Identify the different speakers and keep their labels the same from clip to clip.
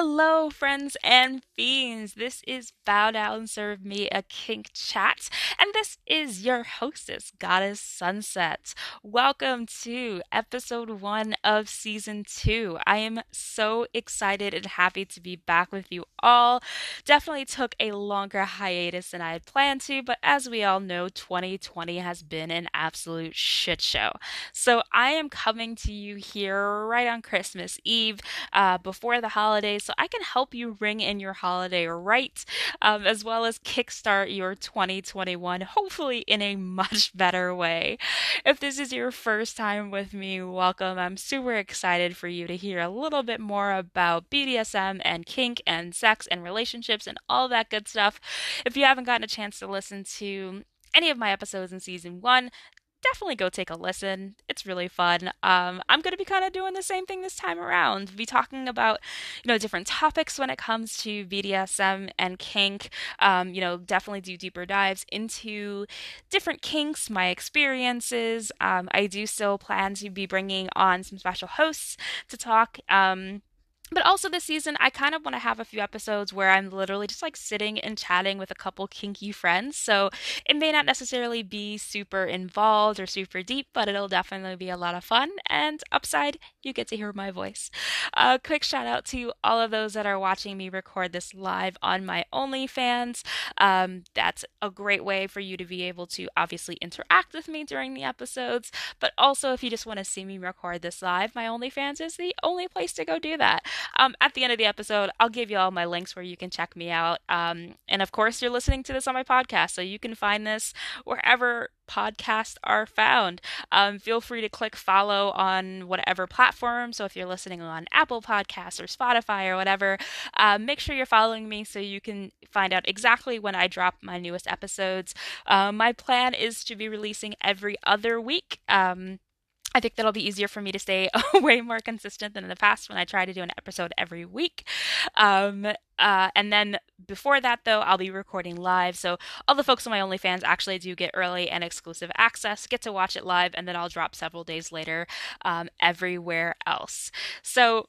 Speaker 1: Hello, friends and fiends. This is Bow Down, Serve Me a Kink Chat, and this is your hostess, Goddess Sunset. Welcome to episode one of season two. I am so excited and happy to be back with you all. Definitely took a longer hiatus than I had planned to, but as we all know, 2020 has been an absolute shit show. So I am coming to you here right on Christmas Eve, uh, before the holidays so I can help you ring in your holiday right, um, as well as kickstart your 2021, hopefully in a much better way. If this is your first time with me, welcome. I'm super excited for you to hear a little bit more about BDSM and kink and sex and relationships and all that good stuff. If you haven't gotten a chance to listen to any of my episodes in season one, definitely go take a listen. It's really fun. Um, I'm going to be kind of doing the same thing this time around. Be talking about, you know, different topics when it comes to BDSM and kink. Um, you know, definitely do deeper dives into different kinks, my experiences. Um, I do still plan to be bringing on some special hosts to talk. Um, but also this season i kind of want to have a few episodes where i'm literally just like sitting and chatting with a couple kinky friends. So it may not necessarily be super involved or super deep but it'll definitely be a lot of fun and upside you get to hear my voice. A uh, quick shout out to all of those that are watching me record this live on my onlyfans. Um, that's a great way for you to be able to obviously interact with me during the episodes. But also if you just want to see me record this live my onlyfans is the only place to go do that um, at the end of the episode, I'll give you all my links where you can check me out. Um, and of course, you're listening to this on my podcast, so you can find this wherever podcasts are found. Um, feel free to click follow on whatever platform. So if you're listening on Apple Podcasts or Spotify or whatever, uh, make sure you're following me so you can find out exactly when I drop my newest episodes. Uh, my plan is to be releasing every other week. Um, I think that'll be easier for me to stay way more consistent than in the past when I try to do an episode every week. Um, uh, and then before that, though, I'll be recording live. So all the folks on my OnlyFans actually do get early and exclusive access, get to watch it live, and then I'll drop several days later um, everywhere else. So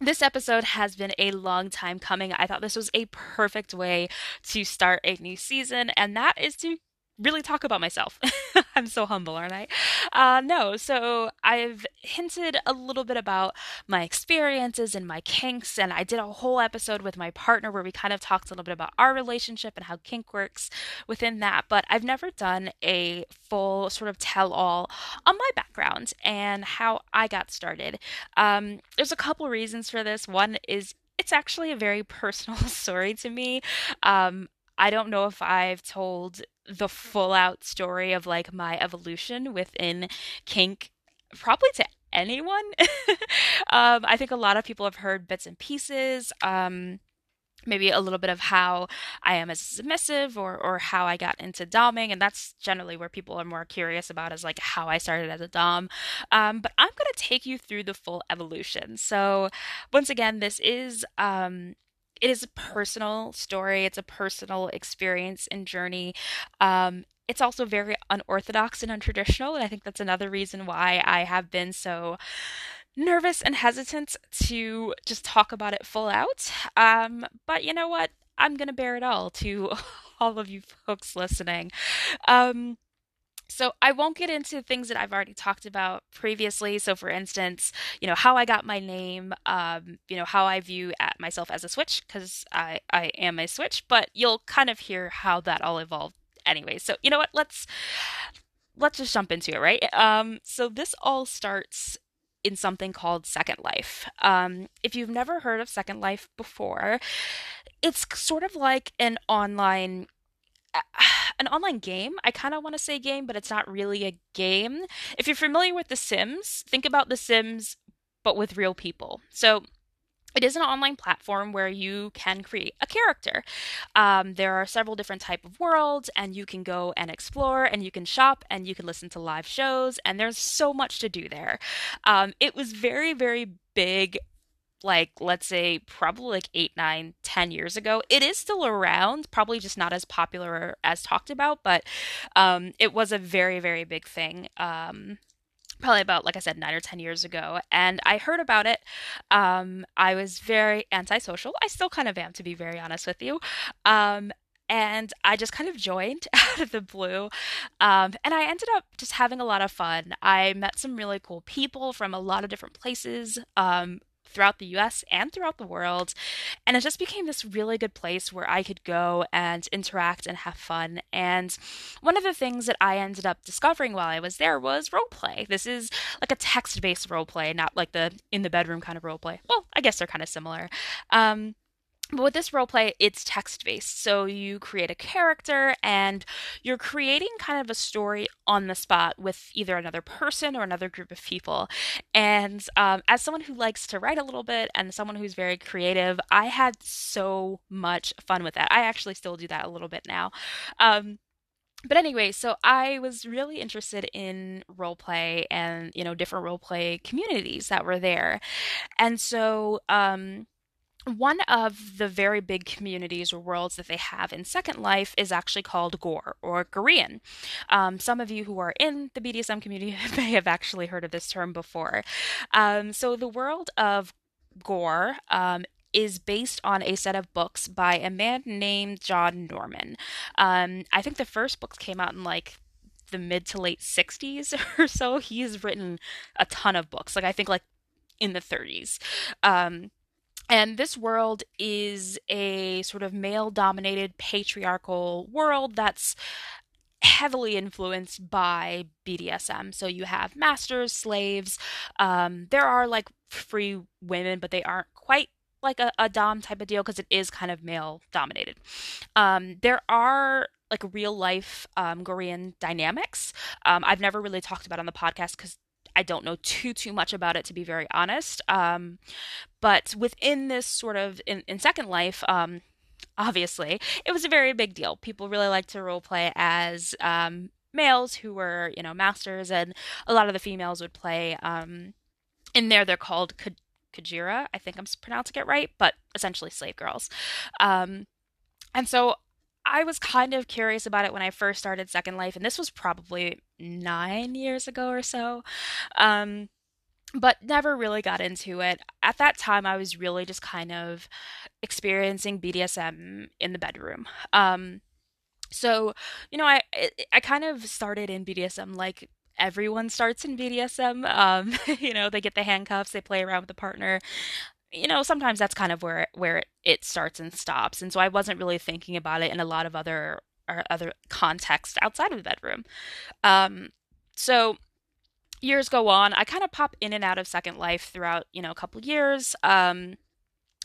Speaker 1: this episode has been a long time coming. I thought this was a perfect way to start a new season, and that is to really talk about myself. I'm so humble, aren't I? Uh, no, so I've hinted a little bit about my experiences and my kinks, and I did a whole episode with my partner where we kind of talked a little bit about our relationship and how kink works within that. But I've never done a full sort of tell all on my background and how I got started. Um, there's a couple reasons for this. One is it's actually a very personal story to me. Um, I don't know if I've told the full out story of like my evolution within kink probably to anyone. um, I think a lot of people have heard bits and pieces. Um, maybe a little bit of how I am as submissive or or how I got into doming, and that's generally where people are more curious about is like how I started as a dom. Um, but I'm gonna take you through the full evolution. So once again, this is um, it is a personal story. It's a personal experience and journey. Um, it's also very unorthodox and untraditional, and I think that's another reason why I have been so nervous and hesitant to just talk about it full out. Um, but you know what? I'm gonna bear it all to all of you folks listening. Um, so I won't get into things that I've already talked about previously. So, for instance, you know how I got my name, um, you know how I view at myself as a switch because I I am a switch. But you'll kind of hear how that all evolved anyway. So you know what? Let's let's just jump into it, right? Um, so this all starts in something called Second Life. Um, if you've never heard of Second Life before, it's sort of like an online an online game. I kind of want to say game, but it's not really a game. If you're familiar with The Sims, think about The Sims but with real people. So it is an online platform where you can create a character. Um, there are several different type of worlds, and you can go and explore, and you can shop, and you can listen to live shows, and there's so much to do there. Um, it was very, very big like let's say probably like eight nine ten years ago it is still around probably just not as popular as talked about but um, it was a very very big thing um, probably about like i said nine or ten years ago and i heard about it um, i was very antisocial i still kind of am to be very honest with you um, and I just kind of joined out of the blue. Um, and I ended up just having a lot of fun. I met some really cool people from a lot of different places. Um, throughout the US and throughout the world. And it just became this really good place where I could go and interact and have fun. And one of the things that I ended up discovering while I was there was role play. This is like a text based role play, not like the in the bedroom kind of role play. Well, I guess they're kind of similar. Um, but with this role play, it's text based. So you create a character and you're creating kind of a story on the spot with either another person or another group of people. And um, as someone who likes to write a little bit and someone who's very creative, I had so much fun with that. I actually still do that a little bit now. Um, but anyway, so I was really interested in role play and, you know, different role play communities that were there. And so, um, one of the very big communities or worlds that they have in Second Life is actually called Gor or Gorean. Um, some of you who are in the BDSM community may have actually heard of this term before. Um, so the world of Gor um, is based on a set of books by a man named John Norman. Um, I think the first books came out in like the mid to late 60s or so. He's written a ton of books, like I think like in the 30s. And this world is a sort of male dominated patriarchal world that's heavily influenced by BDSM. So you have masters, slaves. Um, there are like free women, but they aren't quite like a, a Dom type of deal because it is kind of male dominated. Um, there are like real life um, Gorean dynamics. Um, I've never really talked about on the podcast because I don't know too too much about it to be very honest. Um, but within this sort of in, in Second Life, um, obviously, it was a very big deal. People really liked to role play as um, males who were you know masters, and a lot of the females would play. Um, in there, they're called Kajira. I think I'm pronouncing it right, but essentially slave girls. Um, and so I was kind of curious about it when I first started Second Life, and this was probably nine years ago or so. Um, but never really got into it. At that time, I was really just kind of experiencing BDSM in the bedroom. Um, so, you know, I I kind of started in BDSM like everyone starts in BDSM. Um, you know, they get the handcuffs, they play around with the partner, you know, sometimes that's kind of where where it starts and stops. And so I wasn't really thinking about it in a lot of other or other context outside of the bedroom. Um, so years go on. I kind of pop in and out of Second Life throughout, you know, a couple years. Um,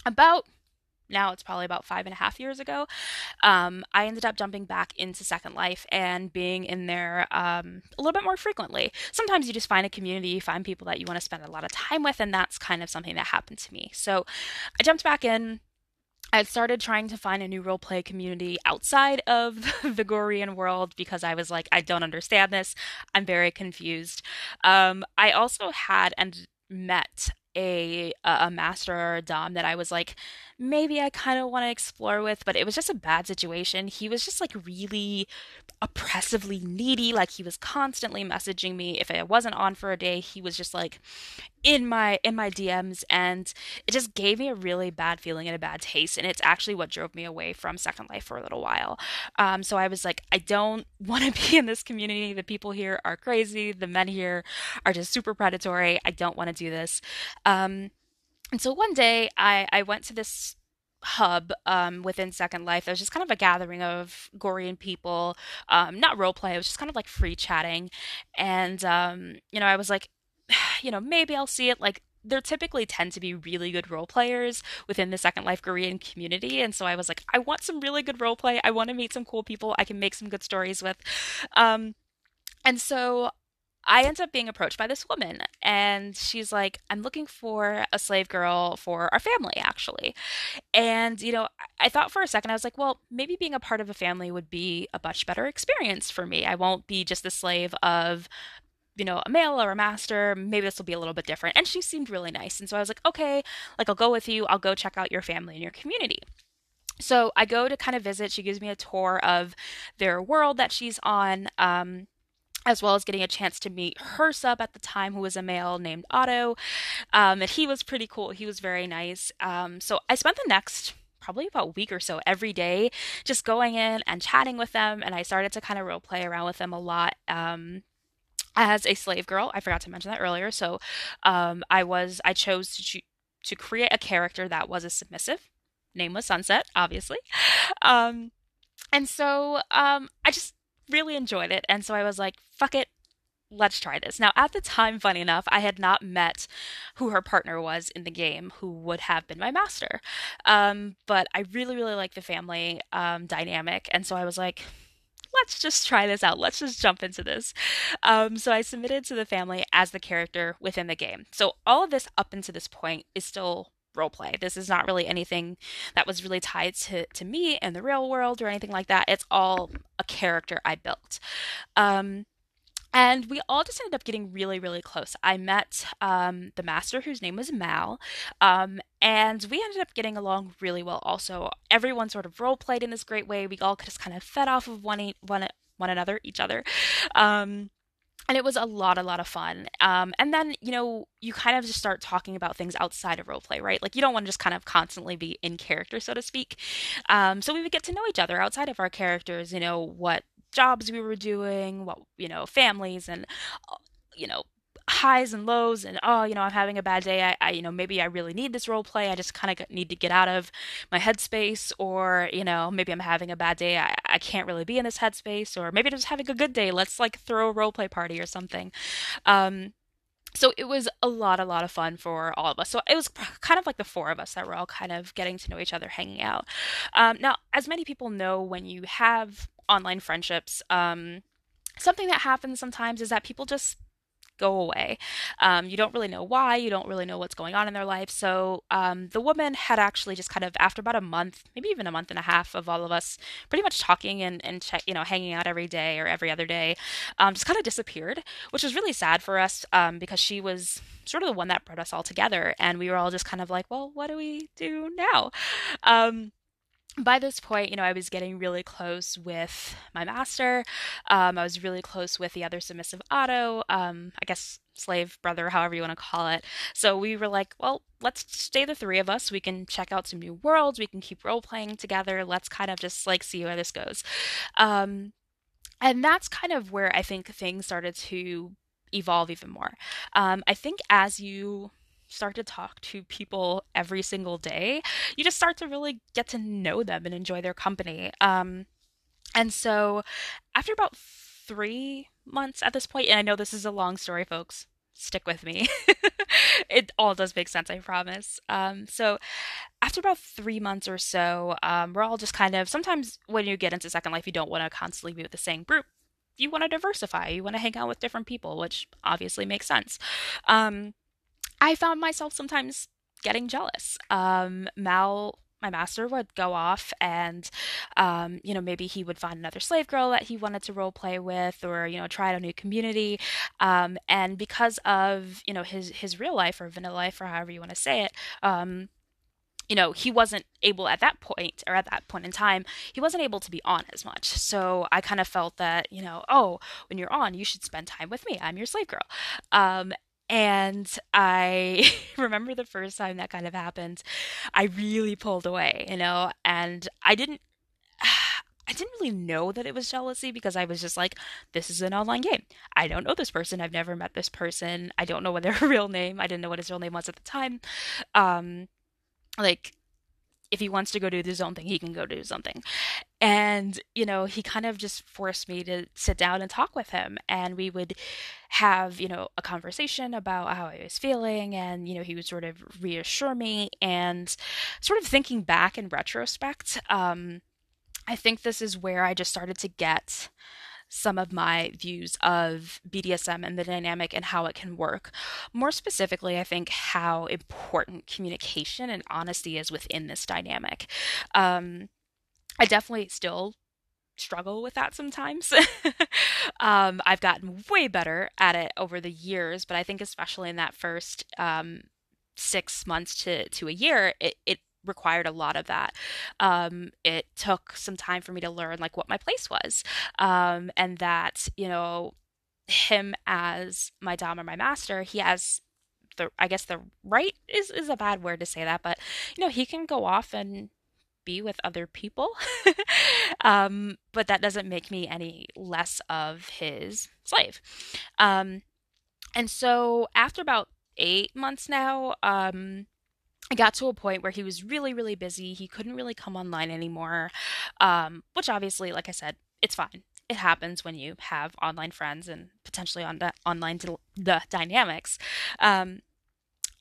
Speaker 1: about now it's probably about five and a half years ago, um, I ended up jumping back into Second Life and being in there um, a little bit more frequently. Sometimes you just find a community, you find people that you want to spend a lot of time with, and that's kind of something that happened to me. So I jumped back in. I started trying to find a new role play community outside of the Gorean world because I was like, I don't understand this. I'm very confused. Um, I also had and met a a master dom that I was like maybe I kind of want to explore with, but it was just a bad situation. He was just like really oppressively needy, like he was constantly messaging me if I wasn't on for a day, he was just like in my in my DMs and it just gave me a really bad feeling and a bad taste and it's actually what drove me away from Second Life for a little while. Um, so I was like I don't want to be in this community. The people here are crazy. The men here are just super predatory. I don't want to do this. Um, and so one day I, I went to this hub um, within Second Life. It was just kind of a gathering of Gorean people, um, not role play. It was just kind of like free chatting, and um, you know, I was like, you know, maybe I'll see it. Like, there typically tend to be really good role players within the Second Life Gorean community, and so I was like, I want some really good role play. I want to meet some cool people I can make some good stories with. Um, and so I end up being approached by this woman, and she's like, I'm looking for a slave girl for our family, actually. And, you know, I thought for a second, I was like, well, maybe being a part of a family would be a much better experience for me. I won't be just the slave of you know, a male or a master, maybe this will be a little bit different. And she seemed really nice. And so I was like, okay, like I'll go with you. I'll go check out your family and your community. So I go to kind of visit. She gives me a tour of their world that she's on. Um, as well as getting a chance to meet her sub at the time, who was a male named Otto. Um, and he was pretty cool. He was very nice. Um, so I spent the next probably about a week or so every day just going in and chatting with them. And I started to kind of role play around with them a lot. Um, as a slave girl, I forgot to mention that earlier. So um, I was I chose to to create a character that was a submissive. Name was Sunset, obviously. Um, and so um, I just really enjoyed it. And so I was like, fuck it, let's try this. Now, at the time, funny enough, I had not met who her partner was in the game, who would have been my master. Um, but I really, really like the family um, dynamic. And so I was like, let's just try this out. Let's just jump into this. Um, so I submitted to the family as the character within the game. So all of this up until this point is still roleplay. This is not really anything that was really tied to, to me in the real world or anything like that. It's all a character I built. Um, and we all just ended up getting really, really close. I met um, the master, whose name was Mal, um, and we ended up getting along really well. Also, everyone sort of role played in this great way. We all just kind of fed off of one, one, one another, each other. Um, and it was a lot a lot of fun. Um, and then you know you kind of just start talking about things outside of roleplay right? Like you don't want to just kind of constantly be in character so to speak. Um, so we would get to know each other outside of our characters you know what jobs we were doing what you know families and uh, you know highs and lows and oh you know i'm having a bad day. I, I you know maybe i really need this role play. I just kind of need to get out of my headspace or you know maybe i'm having a bad day. I, I can't really be in this headspace or maybe i'm just having a good day. Let's like throw a role play party or something. Um so it was a lot a lot of fun for all of us. So it was kind of like the four of us that were all kind of getting to know each other hanging out. Um, now as many people know when you have online friendships um, something that happens sometimes is that people just go away. Um, you don't really know why, you don't really know what's going on in their life. So um, the woman had actually just kind of, after about a month, maybe even a month and a half of all of us pretty much talking and, and you know, hanging out every day or every other day, um, just kind of disappeared, which was really sad for us um, because she was sort of the one that brought us all together. And we were all just kind of like, well, what do we do now? By this point, you know, I was getting really close with my master. Um, I was really close with the other submissive Otto, um, I guess slave brother, however you want to call it. So we were like, well, let's stay the three of us. We can check out some new worlds. We can keep role playing together. Let's kind of just like see where this goes. Um, and that's kind of where I think things started to evolve even more. Um, I think as you start to talk to people every single day, you just start to really get to know them and enjoy their company. Um, and so, after about three months at this point, and I know this is a long story, folks, stick with me. it all does make sense, I promise. Um, so, after about three months or so, um, we're all just kind of sometimes when you get into Second Life, you don't want to constantly be with the same group. You want to diversify, you want to hang out with different people, which obviously makes sense. Um, I found myself sometimes getting jealous. Um, Mal, my master, would go off and, um, you know, maybe he would find another slave girl that he wanted to role play with or, you know, try out a new community. Um, and because of, you know, his, his real life or vanilla life or however you want to say it, um, you know, he wasn't able at that point or at that point in time, he wasn't able to be on as much. So I kind of felt that, you know, oh, when you're on, you should spend time with me. I'm your slave girl. Um, and I remember the first time that kind of happened, I really pulled away, you know, and I didn't I didn't really know that it was jealousy because I was just like, this is an online game. I don't know this person. I've never met this person. I don't know what their real name. I didn't know what his real name was at the time. Um, like if he wants to go do his own thing, he can go do something. And, you know, he kind of just forced me to sit down and talk with him. And we would have, you know, a conversation about how I was feeling. And, you know, he would sort of reassure me. And sort of thinking back in retrospect, um, I think this is where I just started to get some of my views of BDSM and the dynamic and how it can work. More specifically, I think how important communication and honesty is within this dynamic. Um, I definitely still struggle with that sometimes. um, I've gotten way better at it over the years, but I think especially in that first um, six months to, to a year, it, it required a lot of that. Um, it took some time for me to learn like what my place was, um, and that you know him as my dom or my master, he has the I guess the right is is a bad word to say that, but you know, he can go off and be with other people. um, but that doesn't make me any less of his slave. Um, and so after about eight months now, um, I got to a point where he was really, really busy. He couldn't really come online anymore, um, which obviously, like I said, it's fine. It happens when you have online friends and potentially on the online the dynamics. Um,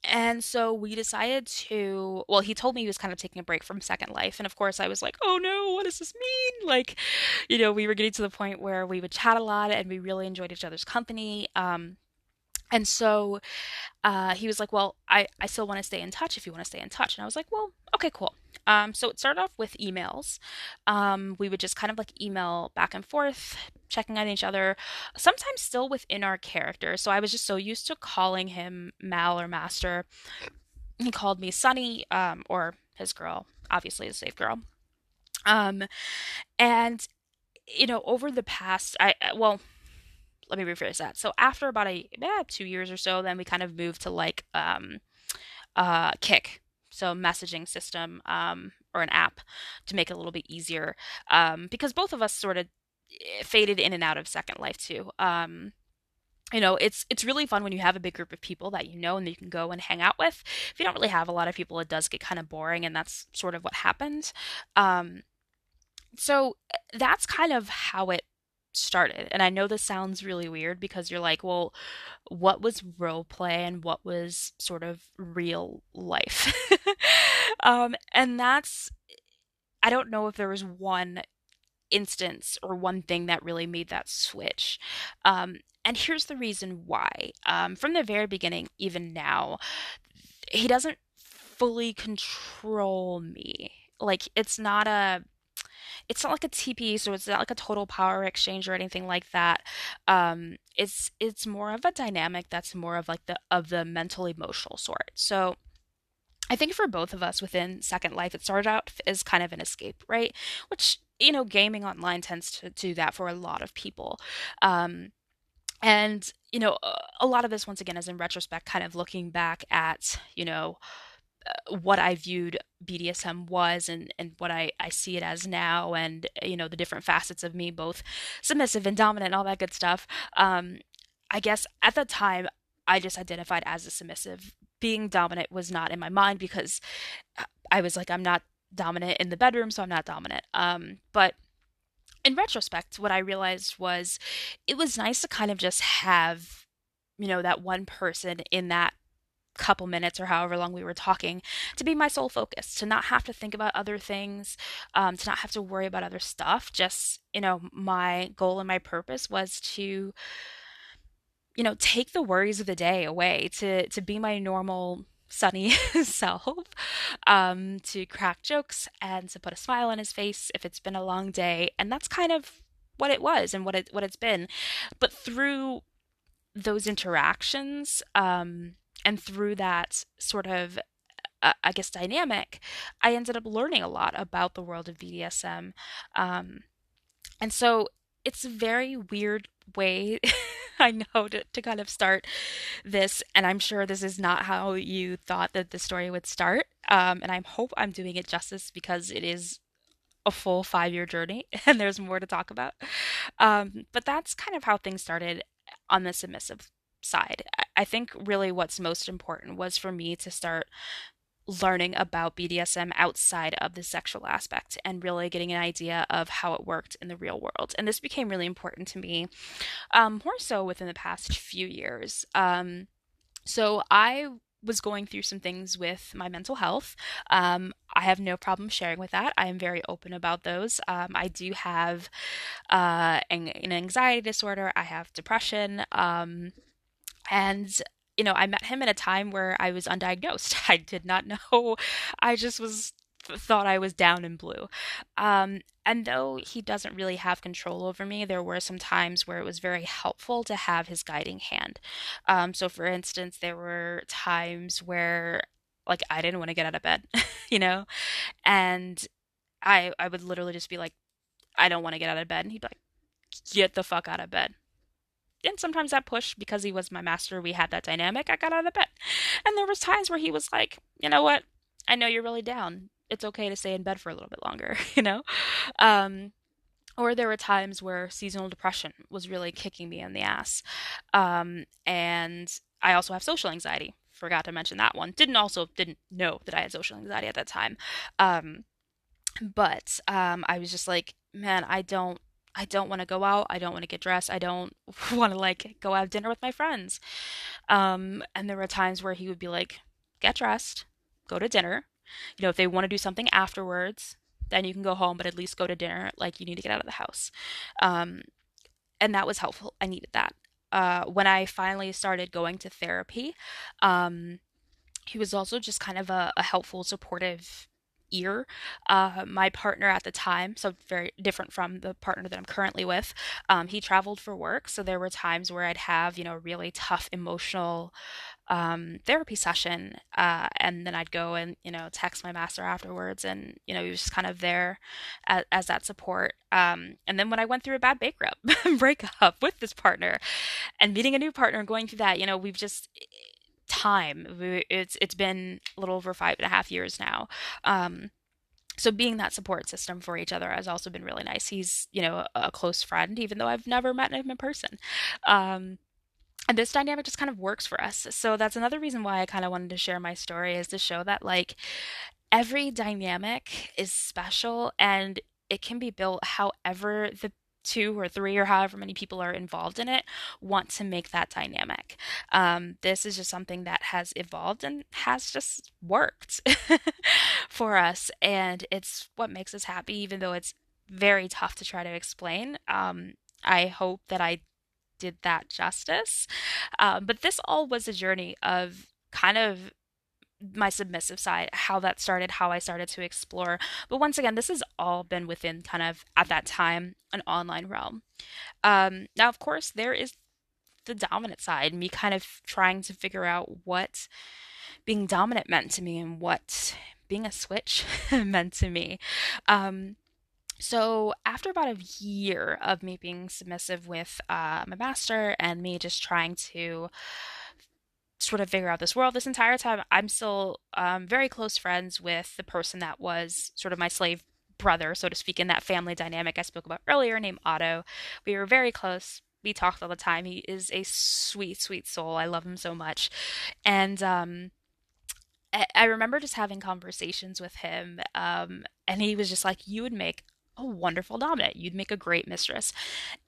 Speaker 1: and so we decided to, well, he told me he was kind of taking a break from Second Life. And of course, I was like, oh no, what does this mean? Like, you know, we were getting to the point where we would chat a lot and we really enjoyed each other's company. Um, and so uh, he was like, Well, I, I still want to stay in touch if you want to stay in touch. And I was like, Well, okay, cool. Um, so it started off with emails. Um, we would just kind of like email back and forth, checking on each other, sometimes still within our character. So I was just so used to calling him Mal or Master. He called me Sunny, um, or his girl, obviously the safe girl. Um, and you know, over the past, I well, let me rephrase that. So after about a eh, two years or so, then we kind of moved to like um, uh, Kik, so messaging system um, or an app to make it a little bit easier um, because both of us sort of eh, faded in and out of Second Life too. Um, you know, it's it's really fun when you have a big group of people that you know and that you can go and hang out with. If you don't really have a lot of people, it does get kind of boring, and that's sort of what happened. Um, so eh, that's kind of how it started. And I know this sounds really weird because you're like, well, what was role play and what was sort of real life? um, and that's, I don't know if there was one instance or one thing that really made that switch. Um, and here's the reason why. Um, from the very beginning, even now, he doesn't fully control me. Like, it's not a it's not like a TP, so it's not like a total power exchange or anything like that. Um, it's it's more of a dynamic that's more of like the of the mental emotional sort. So I think for both of us within Second Life, it started out as kind of an escape, right? Which you know, gaming online tends to do that for a lot of people. Um, and you know, a lot of this once again is in retrospect, kind of looking back at you know what I viewed BDSM was and, and what I, I see it as now and you know the different facets of me both submissive and dominant and all that good stuff um, I guess at the time I just identified as a submissive. Being dominant was not in my mind because uh, I was like I'm not dominant in the bedroom so I'm not dominant. Um, but in retrospect what I realized was it was nice to kind of just have you know that one person in that couple minutes or however long we were talking to be my sole focus to not have to think about other things um, to not have to worry about other stuff. Just you know my goal and my purpose was to you know take the worries of the day away to to be my normal sunny self um, to crack jokes and to put a smile on his face if it's been a long day. And that's kind of what it was and what it what it's been. But through those interactions um, and through that sort of uh, I guess dynamic, I ended up learning a lot about the world of BDSM. Um, and so it's a very weird way I know to, to kind of start this, and I'm sure this is not how you thought that the story would start. Um, and I hope I'm doing it justice because it is a full five year journey and there's more to talk about. Um, but that's kind of how things started on the submissive side. I think really what's most important was for me to start learning about BDSM outside of the sexual aspect and really getting an idea of how it worked in the real world. And this became really important to me, um, more so within the past few years. Um, so I was going through some things with my mental health. Um, I have no problem sharing with that. I am very open about those. Um, I do have uh, an, an, anxiety disorder. I have depression. Um, and you know, I met him at a time where I was undiagnosed. I did not know. I just was thought I was down and blue. Um, and though he doesn't really have control over me, there were some times where it was very helpful to have his guiding hand. Um, so, for instance, there were times where, like, I didn't want to get out of bed, you know, and I I would literally just be like, I don't want to get out of bed, and he'd be like, Get the fuck out of bed and sometimes that push because he was my master, we had that dynamic. I got out of bed, and there was times where he was like, you know what, I know you're really down. It's okay to stay in bed for a little bit longer, you know. Um, or there were times where seasonal depression was really kicking me in the ass, um, and I also have social anxiety. Forgot to mention that one. Didn't also didn't know that I had social anxiety at that time. Um, but um, I was just like, man, I don't I don't want to go out. I don't want to get dressed. I don't want to like go have dinner with my friends. Um, and there were times where he would be like, get dressed, go to dinner. You know, if they want to do something afterwards, then you can go home, but at least go to dinner. Like you need to get out of the house. Um, and that was helpful. I needed that. Uh, when I finally started going to therapy, um, he was also just kind of a, a helpful, supportive ear. Uh, my partner at the time, so very different from the partner that I'm currently with, um, he traveled for work. So there were times where I'd have, you know, really tough emotional um, therapy session. Uh, and then I'd go and, you know, text my master afterwards. And, you know, he was just kind of there as, as that support. Um, and then when I went through a bad breakup, breakup with this partner and meeting a new partner and going through that, you know, we've just, time. It's it's been a little over five and a half years now. Um, so being that support system for each other has also been really nice. He's you know a, a close friend, even though I've never met him in person. Um, and this dynamic just kind of works for us. So that's another reason why I kind of wanted to share my story is to show that like every dynamic is special and it can be built however the two or three or however many people are involved in it want to make that dynamic. Um, this is just something that has evolved and has just worked for us. And it's what makes us happy, even though it's very tough to try to explain. Um, I hope that I did that justice. Um, but this all was a journey of kind of my submissive side, how that started, how I started to explore. But once again, this has all been within kind of at that time an online realm. Um, now, of course, there is the dominant side, me kind of trying to figure out what being dominant meant to me and what being a switch meant to me. Um, so after about a year of me being submissive with uh, my master and me just trying to sort of figure out this world. This entire time, I'm still um, very close friends with the person that was sort of my slave brother, so to speak, in that family dynamic I spoke about earlier, named Otto. We were very close. We talked all the time. He is a sweet, sweet soul. I love him so much. And um, I remember just having conversations with him, um, and he was just like, "You would make a wonderful dominant. You'd make a great mistress."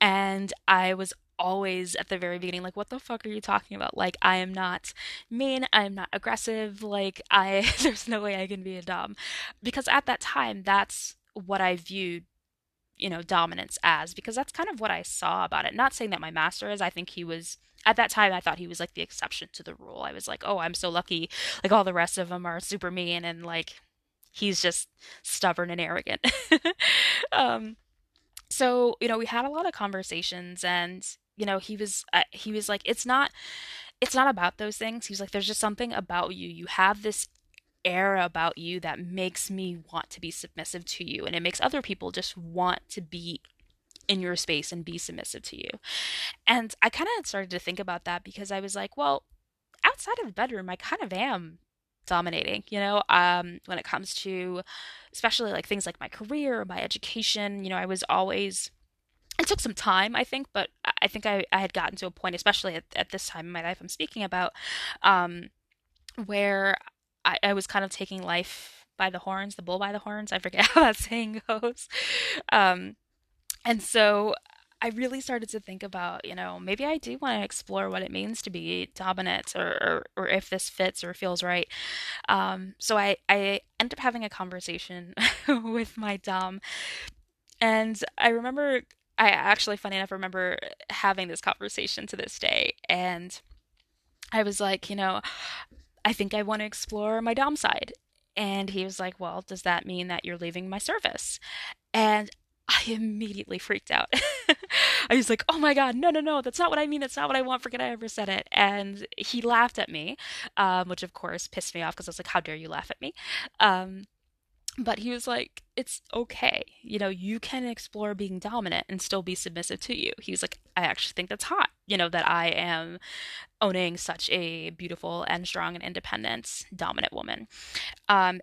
Speaker 1: And I was always at the very beginning like what the fuck are you talking about? Like i am not mean. I am not aggressive. Like i there's no way i can be a dom. Because at that time that's what i viewed you know dominance as because that's kind of what i saw about it. Not saying that my master is. I think he was at that time i thought he was like the exception to the rule. I was like oh i'm so lucky. Like all the rest of them are super mean and like he's just stubborn and arrogant. Um so you know we had a lot of conversations and you know he was uh, he was like it's not it's not about those things. He was like there's just something about you. You have this air about you that makes me want to be submissive to you and it makes other people just want to be in your space and be submissive to you. And i kind of started to think about that because i was like well outside of the bedroom i kind of am dominating you know um when it comes to especially like things like my career my education you know i was always it took some time, I think, but I think I, I had gotten to a point, especially at, at this time in my life I'm speaking about, um, where I, I was kind of taking life by the horns, the bull by the horns. I forget how that saying goes. Um, and so I really started to think about, you know, maybe I do want to explore what it means to be dominant or, or, or if this fits or feels right. Um, so I, I ended up having a conversation with my Dom. And I remember I actually, funny enough, remember having this conversation to this day. And I was like, you know, I think I want to explore my Dom side. And he was like, well, does that mean that you're leaving my service? And I immediately freaked out. I was like, oh my God, no, no, no, that's not what I mean. That's not what I want. Forget I ever said it. And he laughed at me, um, which of course pissed me off because I was like, how dare you laugh at me? Um, but he was like, it's okay. You know, you can explore being dominant and still be submissive to you. He was like, I actually think that's hot. you know, that I am owning such a beautiful and strong and independent, dominant woman. Um,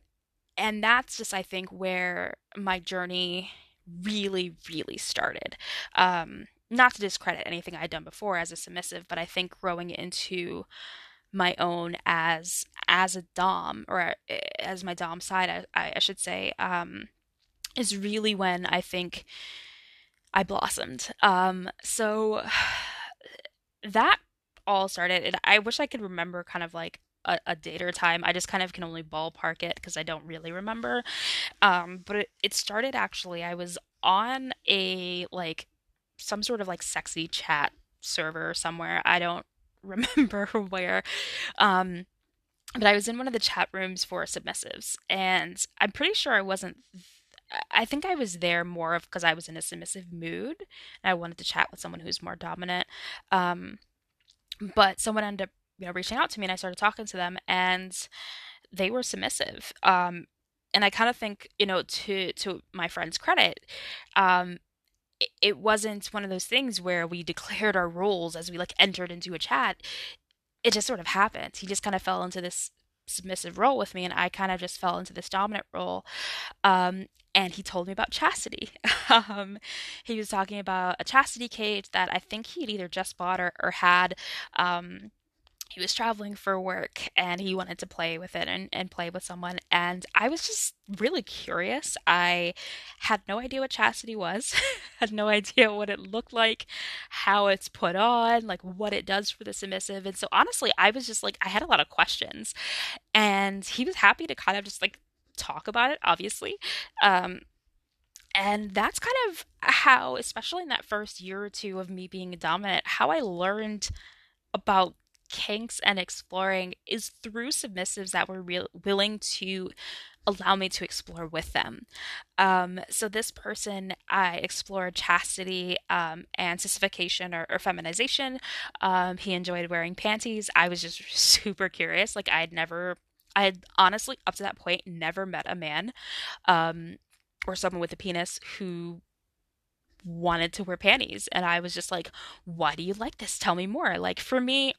Speaker 1: and that's just, I think, where my journey really, really started. Um, not to discredit anything I'd done before as a submissive, but I think growing into my own as as a dom or eh, as my dom side, I, I should say, um, is really when I think I blossomed. Um, so that all started. And I wish I could remember kind of like a, a date or time. I just kind of can only ballpark it because I don't really remember. Um, but it, it started actually. I was on a like some sort of like sexy chat server somewhere. I don't remember where. Um, but I was in one of the chat rooms for submissives, and I'm pretty sure I wasn't. I think I was there more of because I was in a submissive mood and I wanted to chat with someone who's more dominant. Um, but someone ended up, you know, reaching out to me, and I started talking to them, and they were submissive. Um, and I kind of think, you know, to to my friend's credit, um, it, wasn't one of those things where we declared our roles as we like entered into a chat. It just sort of happened. He just kind of fell into this submissive role with me, and I kind of just fell into this dominant role. Um, and he told me about chastity. um, he was talking about a chastity cage that I think he'd either just bought or, or had. Um, he was traveling for work and he wanted to play with it and, and play with someone. And I was just really curious. I had no idea what chastity was, had no idea what it looked like, how it's put on, like what it does for the submissive. And so honestly, I was just like, I had a lot of questions. And he was happy to kind of just like talk about it, obviously. Um, and that's kind of how, especially in that first year or two of me being a dominant, how I learned about kinks and exploring is through submissives that were real, willing to allow me to explore with them. Um, so this person, I explored chastity um, and sissification or, or feminization. Um, he enjoyed wearing panties. I was just super curious. Like I had never, I had honestly up to that point never met a man um, or someone with a penis who wanted to wear panties and i was just like why do you like this tell me more like for me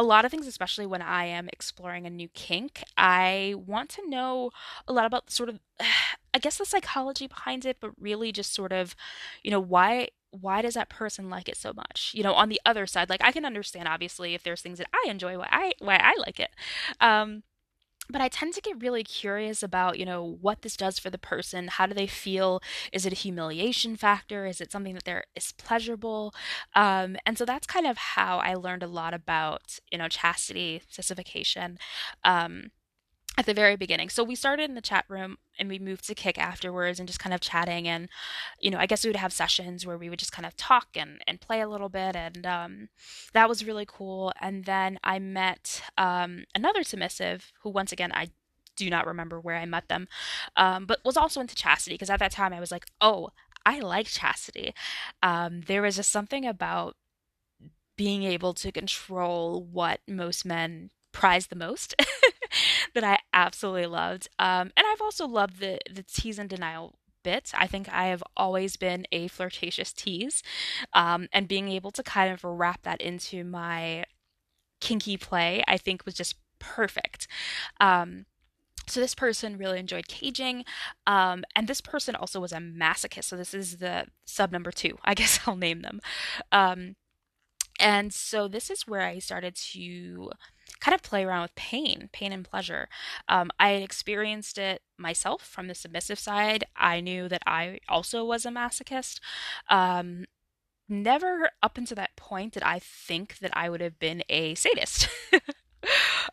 Speaker 1: a lot of things, especially when I am exploring a new kink, I want to know a lot about sort of, I guess, the psychology behind it, but really just sort of, you know, why why does that person like it so much? You know on the other side like i can understand obviously if there's things that i enjoy why i why i like it. Um but I tend to get really curious about, you know, what this does for the person. How do they feel? Is it a humiliation factor? Is it something that there is pleasurable? Um, and so that's kind of how I learned a lot about, you know, chastity, sissification. Um, at the very beginning. So we started in the chat room and we moved to Kik afterwards and just kind of chatting and you know, I guess we would have sessions where we would just kind of talk and, and play a little bit and um, that was really cool. And then I met um, another submissive who once again I do not remember where I met them, um, but was also into chastity because at that time I was like, oh, I like chastity. Um, there was just something about being able to control what most men prize the most that I absolutely loved. Um, and I've also loved the the tease and denial bit. I think I have always been a flirtatious tease, um, and being able to kind of wrap that into my kinky play, I think was just perfect. Um, so this person really enjoyed caging, um, and this person also was a masochist. So this is the sub number two. I guess I'll name them. Um, and so this is where I started to kind of play around with pain, pain and pleasure. Um, I had experienced it myself from the submissive side. I knew that I also was a masochist. Um, never up until that point did I think that I would have been a sadist.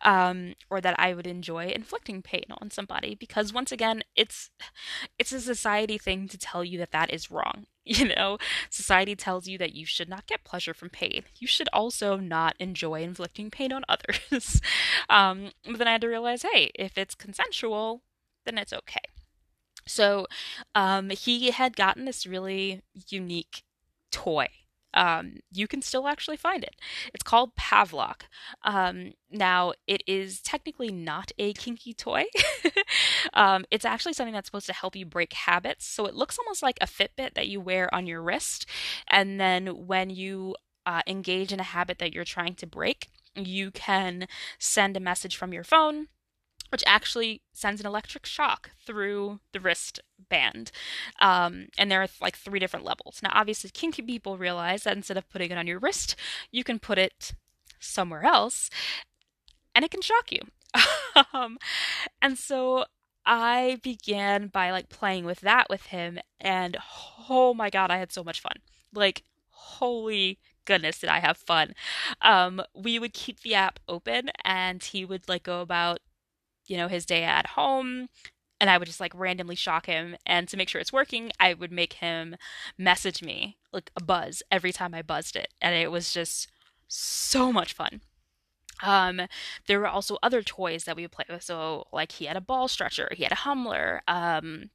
Speaker 1: um, or that I would enjoy inflicting pain on somebody because once again it's it's a society thing to tell you that that is wrong you know? Society tells you that you should not get pleasure from pain. You should also not enjoy inflicting pain on others. Um, but then I had to realize hey if it's consensual then it's okay. So um, he had gotten this really unique toy um, you can still actually find it. It's called Pavlok. Um, now, it is technically not a kinky toy. um, it's actually something that's supposed to help you break habits. So it looks almost like a Fitbit that you wear on your wrist. And then when you uh, engage in a habit that you're trying to break, you can send a message from your phone which actually sends an electric shock through the wristband. Um, and there are like three different levels. Now, obviously, kinky people realize that instead of putting it on your wrist, you can put it somewhere else and it can shock you. um, and so I began by like playing with that with him, and oh my god, I had so much fun. Like, holy goodness, did I have fun. Um, we would keep the app open, and he would like go about you know, his day at home and I would just like randomly shock him. And to make sure it's working, I would make him message me like a buzz every time I buzzed it. And it was just so much fun. Um, there were also other toys that we would play with. So like he had a ball stretcher, he had a humbler, um,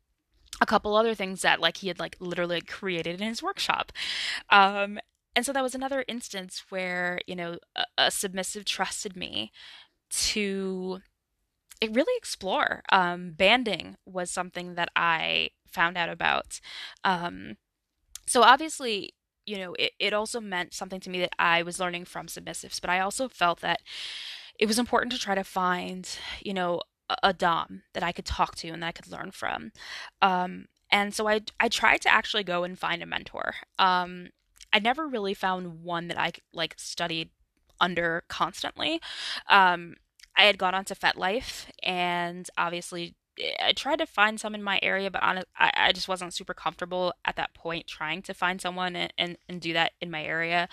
Speaker 1: a couple other things that like he had like literally created in his workshop. Um, and so that was another instance where, you know, a, a submissive trusted me to really explore. Um, banding was something that I found out about. Um, so obviously, you know, it, it also meant something to me that I was learning from submissives, but I also felt that it was important to try to find, you know, a, a Dom that I could talk to and that I could learn from. Um, and so I, I tried to actually go and find a mentor. Um, I never really found one that I like studied under constantly. Um, I had gone on to FetLife and obviously eh, I tried to find some in my area, but on, I, I just wasn't super comfortable at that point trying to find someone and, and, and do that in my area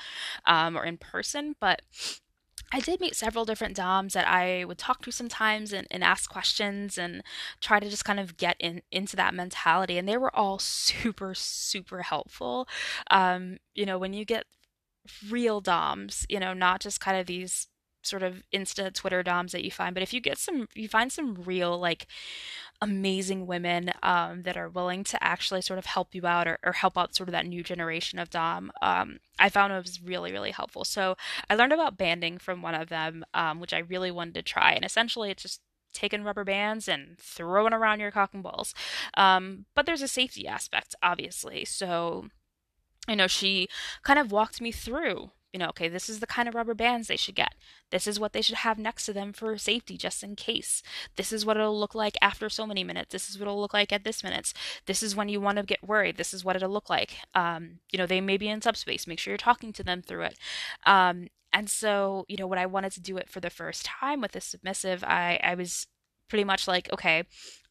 Speaker 1: um, or in person. But I did meet several different DOMs that I would talk to sometimes and, and ask questions and try to just kind of get in into that mentality. And they were all super, super helpful. Um, you know, when you get real DOMs, you know, not just kind of these sort of insta Twitter DOMs that you find, but if you get some, you find some real like amazing women um, that are willing to actually sort of help you out or, or help out sort of that new generation of Dom, um, I found it was really, really helpful. So I learned about banding from one of them, um, which I really wanted to try. And essentially, it's just taking rubber bands and throwing around your cock and balls. Um, but there's a safety aspect, obviously. So, you know, she kind of walked me through you know, okay, this is the kind of rubber bands they should get. This is what they should have next to them for safety, just in case. This is what it'll look like after so many minutes. This is what it'll look like at this minutes. This is when you want to get worried. This is what it'll look like. Um, you know, they may be in subspace. Make sure you're talking to them through it. Um, and so, you know, when I wanted to do it for the first time with a submissive, I, I was pretty much like, okay,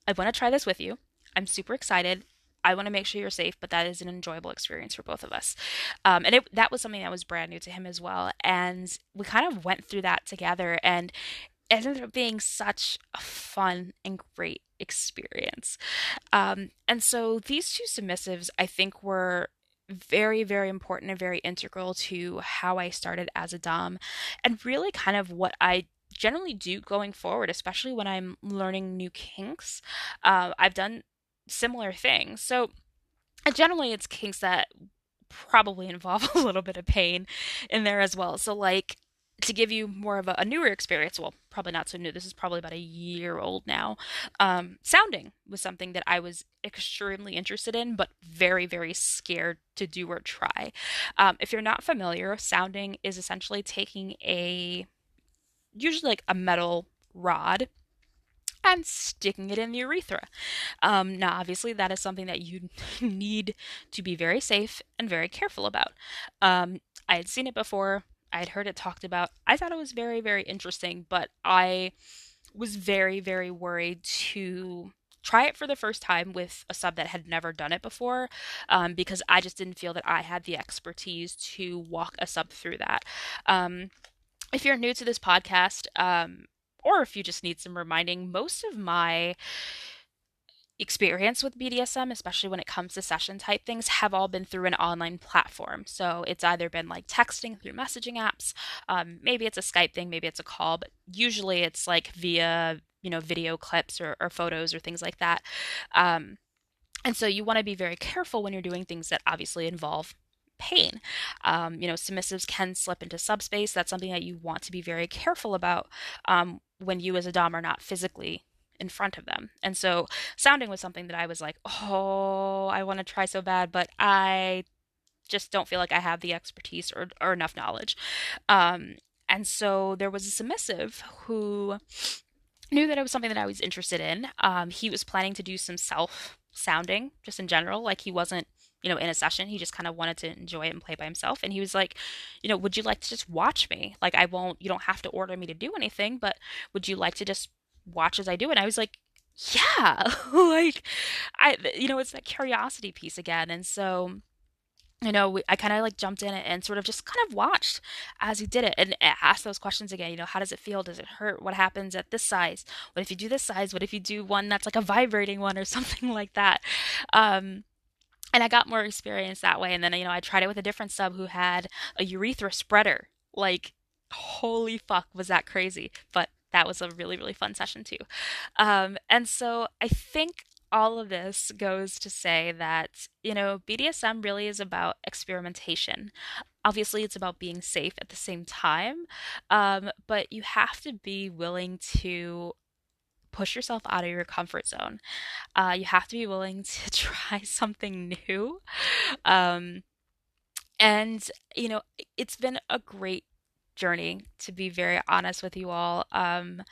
Speaker 1: I want to try this with you. I'm super excited. I want to make sure you're safe, but that is an enjoyable experience for both of us. Um, and it, that was something that was brand new to him as well. And we kind of went through that together, and it ended up being such a fun and great experience. Um, and so these two submissives, I think, were very, very important and very integral to how I started as a Dom and really kind of what I generally do going forward, especially when I'm learning new kinks. Uh, I've done similar things. So generally, it's kinks that probably involve a little bit of pain in there as well. So like to give you more of a, a, newer experience, well, probably not so new. This is probably about a year old now. Um, sounding was something that I was extremely interested in, but very, very scared to do or try. Um, if you're not familiar, sounding is essentially taking a usually like a metal rod and sticking it in the urethra. Um, now, obviously, that is something that you need to be very safe and very careful about. Um, I had seen it before, I had heard it talked about. I thought it was very, very interesting, but I was very, very worried to try it for the first time with a sub that had never done it before um, because I just didn't feel that I had the expertise to walk a sub through that. Um, if you're new to this podcast, um, or if you just need some reminding, most of my experience with BDSM, especially when it comes to session type things, have all been through an online platform. So it's either been like texting through messaging apps, um, maybe it's a Skype thing, maybe it's a call, but usually it's like via you know video clips or, or photos or things like that. Um, and so you want to be very careful when you're doing things that obviously involve pain. Um, you know, submissives can slip into subspace. That's something that you want to be very careful about um, when you as a Dom are not physically in front of them. And so sounding was something that I was like, oh, I want to try so bad, but I just don't feel like I have the expertise or, or enough knowledge. Um, and so there was a submissive who knew that it was something that I was interested in. Um, he was planning to do some self sounding just in general. Like he wasn't, you know, in a session. He just kind of wanted to enjoy it and play by himself. And he was like, you know, would you like to just watch me? Like I won't, you don't have to order me to do anything, but would you like to just watch as I do it? And I was like, yeah, like I, you know, it's that curiosity piece again. And so you know, we, I kind of like jumped in and sort of just kind of watched as he did it and asked those questions again. You know, how does it feel? Does it hurt? What happens at this size? What if you do this size? What if you do one that's like a vibrating one or something like that? Um, and I got more experience that way. And then, you know, I tried it with a different sub who had a urethra spreader. Like, holy fuck, was that crazy? But that was a really, really fun session too. Um, and so I think all of this goes to say that, you know, BDSM really is about experimentation. Obviously, it's about being safe at the same time, um, but you have to be willing to push yourself out of your comfort zone. Uh, you have to be willing to try something new. Um, and, you know, it's been a great journey, to be very honest with you all. Um,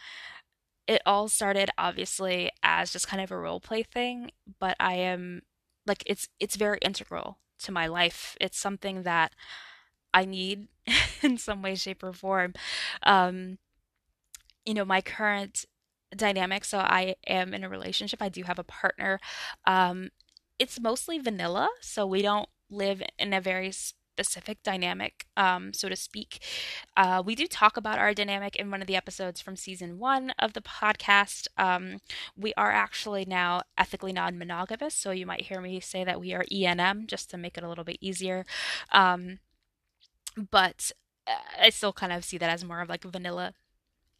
Speaker 1: it all started obviously as just kind of a role play thing, but I am like it's it's very integral to my life. It's something that I need in some way, shape, or form. Um, you know, my current dynamic. So I am in a relationship. I do have a partner. Um, it's mostly vanilla, so we don't live in a very specific dynamic, um, so to speak. Uh, we do talk about our dynamic in one of the episodes from season one of the podcast. Um, we are actually now ethically non monogamous, so you might hear me say that we are ENM just to make it a little bit easier. Um, but uh, I still kind of see that as more of like vanilla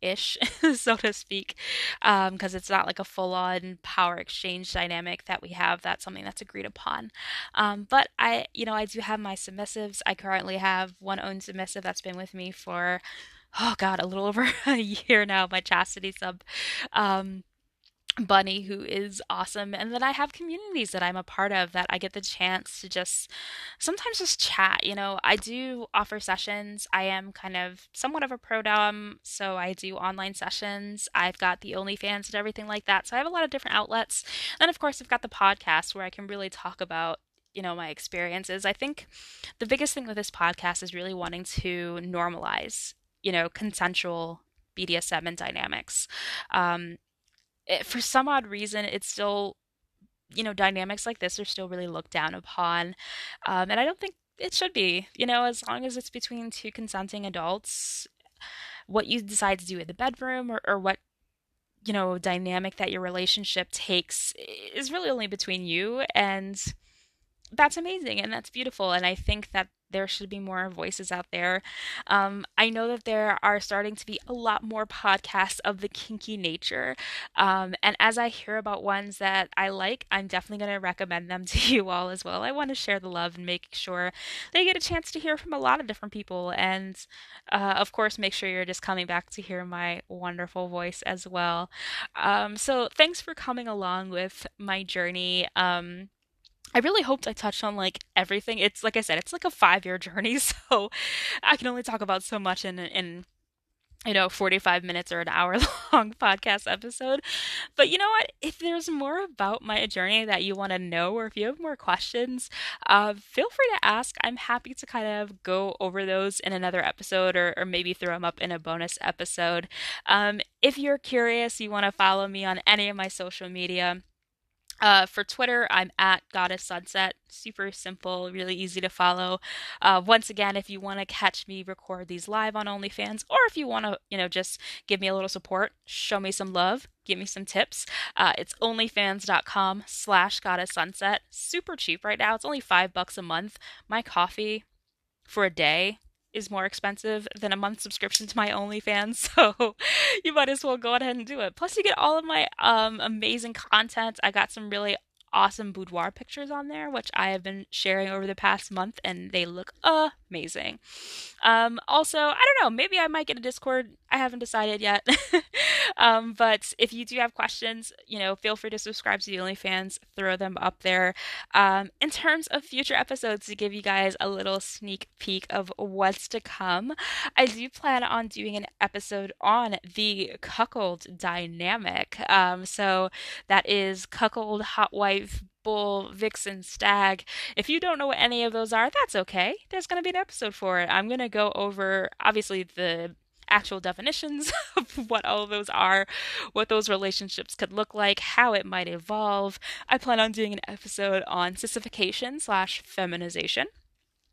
Speaker 1: ish, so to speak, because um, it's not like a full on power exchange dynamic that we have. That's something that's agreed upon. Um, but I, you know, I do have my submissives. I currently have one own submissive that's been with me for, oh God, a little over a year now, my chastity sub. Um, Bunny, who is awesome. And then I have communities that I'm a part of that I get the chance to just sometimes just chat. You know, I do offer sessions. I am kind of somewhat of a pro dom, so I do online sessions. I've got the OnlyFans and everything like that. So I have a lot of different outlets. And of course, I've got the podcast where I can really talk about you know my experiences i think the biggest thing with this podcast is really wanting to normalize you know consensual bdsm and dynamics um, it, for some odd reason, it's still, you know, dynamics like this are still really looked down upon. Um, and I don't think it should be, you know, as long as it's between two consenting adults, what you decide to do in the bedroom or, or what you know dynamic that your relationship takes is really only between you and that's amazing and that's beautiful and i think that there should be more voices out there. Um, I know that there are starting to be a lot more podcasts of the kinky nature. Um, and as I hear about ones that I like, I'm definitely going to recommend them to you all as well. I want to share the love and make sure they get a chance to hear from a lot of different people. And uh, of course, make sure you're just coming back to hear my wonderful voice as well. Um, so thanks for coming along with my journey. Um, I really hoped I touched on like everything. It's like I said, it's like a five year journey, so I can only talk about so much in in you know 45 minutes or an hour long podcast episode. But you know what? If there's more about my journey that you want to know or if you have more questions uh, feel free to ask. I'm happy to kind of go over those in another episode or, or maybe throw them up in a bonus episode. Um, if you're curious you want to follow me on any of my social media uh, for Twitter, I'm at Goddess Sunset. Super simple, really easy to follow. Uh, once again, if you want to catch me record these live on OnlyFans, or if you want to, you know, just give me a little support, show me some love, give me some tips, uh, it's OnlyFans.com slash Goddess Sunset. Super cheap right now. It's only five bucks a month. My coffee for a day is more expensive than a month subscription to my OnlyFans, so you might as well go ahead and do it. Plus, you get all of my um, amazing content. I got some really awesome boudoir pictures on there, which I have been sharing over the past month, and they look amazing. Um, also, I don't know, maybe I might get a Discord. I haven't decided yet. um, but if you do have questions, you know, feel free to subscribe to the OnlyFans, throw them up there. Um, in terms of future episodes, to give you guys a little sneak peek of what's to come, I do plan on doing an episode on the cuckold dynamic. Um, so that is cuckold, hot wife, bull, vixen, stag. If you don't know what any of those are, that's okay. There's going to be an episode for it. I'm going to go over, obviously, the actual definitions of what all of those are, what those relationships could look like, how it might evolve. I plan on doing an episode on sissification slash feminization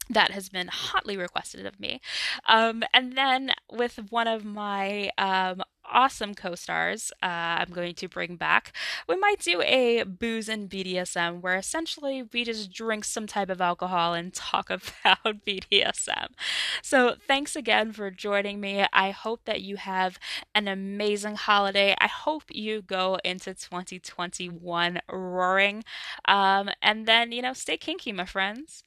Speaker 1: that has been hotly requested of me. Um, and then with one of my um, awesome co stars, uh, I'm going to bring back, we might do a booze and BDSM where essentially we just drink some type of alcohol and talk about BDSM. So thanks again for joining me. I hope that you have an amazing holiday. I hope you go into 2021 roaring. Um, and then, you know, stay kinky, my friends.